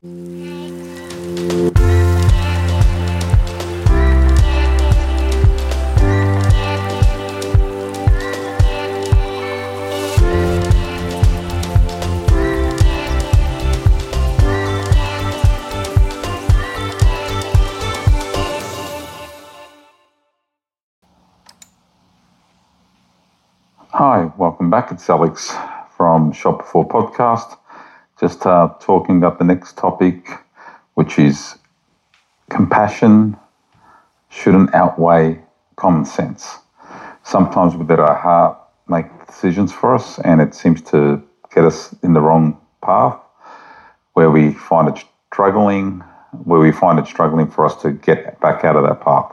Hi, welcome back. It's Alex from Shop Before Podcast. Just uh, talking about the next topic, which is compassion shouldn't outweigh common sense. Sometimes we let our heart make decisions for us, and it seems to get us in the wrong path where we find it struggling, where we find it struggling for us to get back out of that path.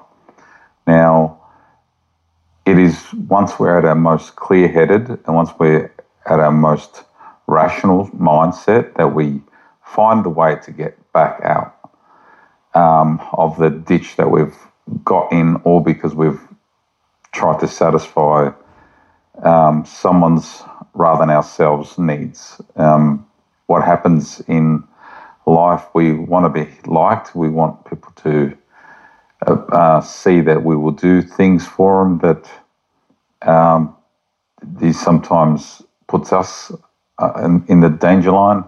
Now, it is once we're at our most clear headed and once we're at our most rational mindset that we find the way to get back out um, of the ditch that we've got in, or because we've tried to satisfy um, someone's rather than ourselves needs. Um, what happens in life, we want to be liked, we want people to uh, uh, see that we will do things for them that um, sometimes puts us uh, in, in, the danger line.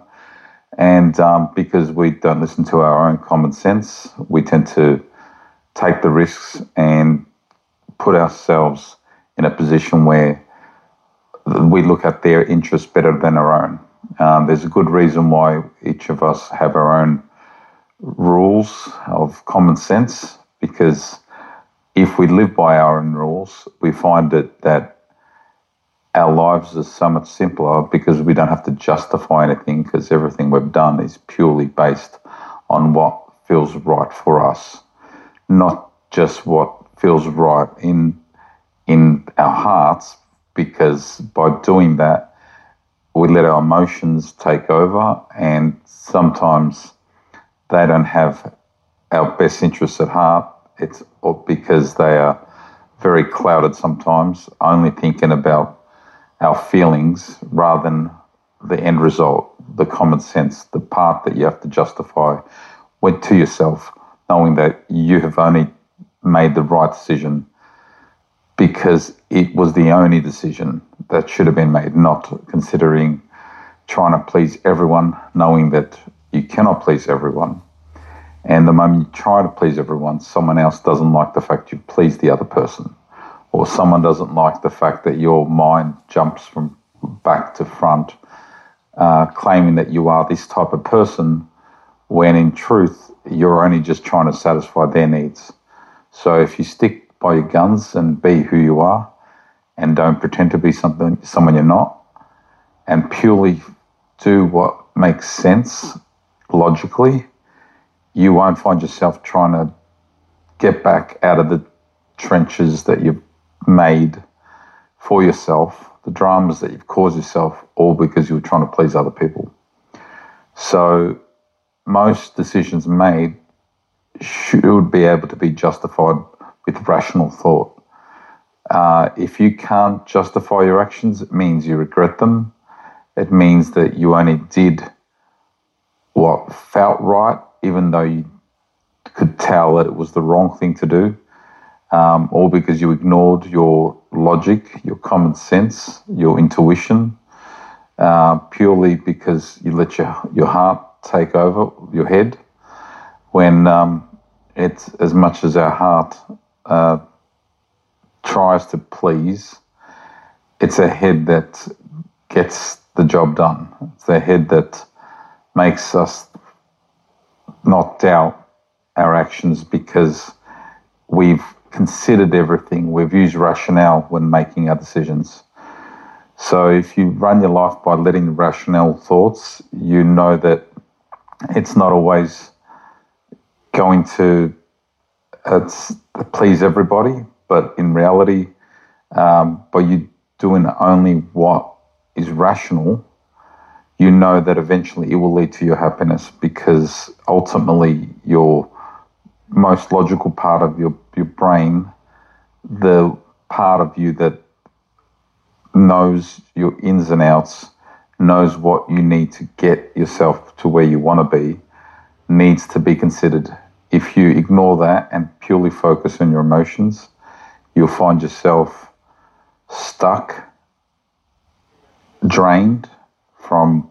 And um, because we don't listen to our own common sense, we tend to take the risks and put ourselves in a position where we look at their interests better than our own. Um, there's a good reason why each of us have our own rules of common sense because if we live by our own rules, we find it that our lives are so much simpler because we don't have to justify anything because everything we've done is purely based on what feels right for us, not just what feels right in in our hearts. Because by doing that, we let our emotions take over, and sometimes they don't have our best interests at heart it's because they are very clouded sometimes, only thinking about our feelings rather than the end result, the common sense, the part that you have to justify went to yourself, knowing that you have only made the right decision because it was the only decision that should have been made, not considering trying to please everyone, knowing that you cannot please everyone. And the moment you try to please everyone, someone else doesn't like the fact you please the other person. Or someone doesn't like the fact that your mind jumps from back to front, uh, claiming that you are this type of person, when in truth, you're only just trying to satisfy their needs. So if you stick by your guns and be who you are, and don't pretend to be something someone you're not, and purely do what makes sense logically, you won't find yourself trying to get back out of the trenches that you've made for yourself, the dramas that you've caused yourself, all because you were trying to please other people. So, most decisions made should be able to be justified with rational thought. Uh, if you can't justify your actions, it means you regret them. It means that you only did what felt right even though you could tell that it was the wrong thing to do, um, all because you ignored your logic, your common sense, your intuition, uh, purely because you let your, your heart take over your head. When um, it's as much as our heart uh, tries to please, it's a head that gets the job done. It's a head that makes us not doubt our actions because we've considered everything, we've used rationale when making our decisions. So if you run your life by letting rationale thoughts, you know that it's not always going to please everybody, but in reality, um, by you doing only what is rational, you know that eventually it will lead to your happiness because ultimately your most logical part of your, your brain, mm. the part of you that knows your ins and outs, knows what you need to get yourself to where you want to be, needs to be considered. If you ignore that and purely focus on your emotions, you'll find yourself stuck, drained from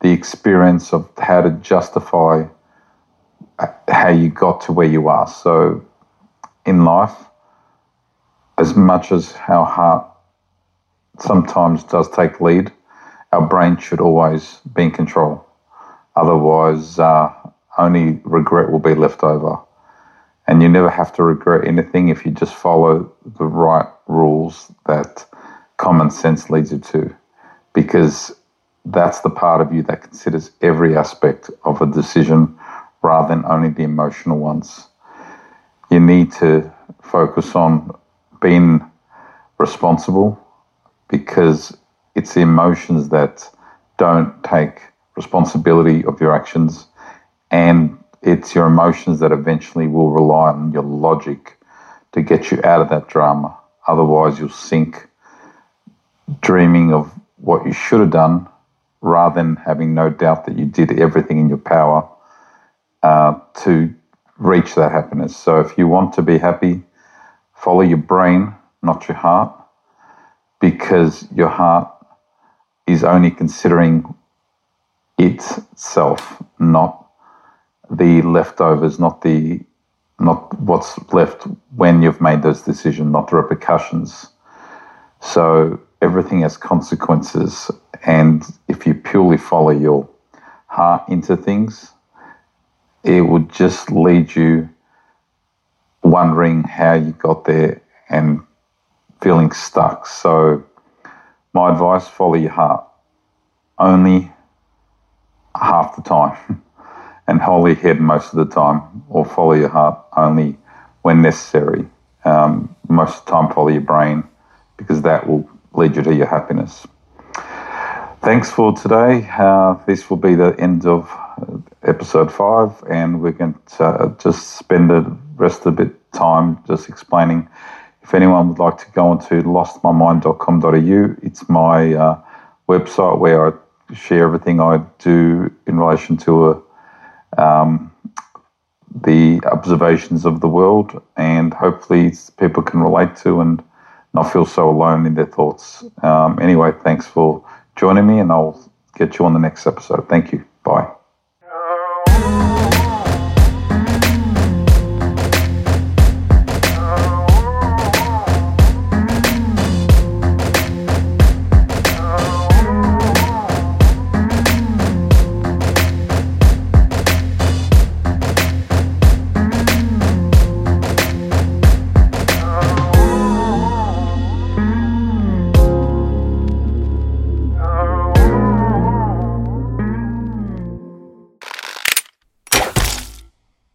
the experience of how to justify how you got to where you are. So, in life, as much as our heart sometimes does take lead, our brain should always be in control. Otherwise, uh, only regret will be left over. And you never have to regret anything if you just follow the right rules that common sense leads you to. Because that's the part of you that considers every aspect of a decision rather than only the emotional ones. You need to focus on being responsible because it's the emotions that don't take responsibility of your actions and it's your emotions that eventually will rely on your logic to get you out of that drama. Otherwise, you'll sink dreaming of what you should have done rather than having no doubt that you did everything in your power uh, to reach that happiness. So, if you want to be happy, follow your brain, not your heart, because your heart is only considering itself, not the leftovers, not the not what's left when you've made those decisions, not the repercussions. So everything has consequences, and if you purely follow your heart into things, it would just lead you wondering how you got there and feeling stuck. So, my advice follow your heart only half the time. and hold your head most of the time, or follow your heart only when necessary. Um, most of the time, follow your brain because that will lead you to your happiness. Thanks for today. Uh, this will be the end of episode five, and we're going to uh, just spend the rest of the bit time just explaining. If anyone would like to go on to lostmymind.com.au, it's my uh, website where I share everything I do in relation to a um, the observations of the world, and hopefully people can relate to and not feel so alone in their thoughts. Um, anyway, thanks for joining me, and I'll get you on the next episode. Thank you.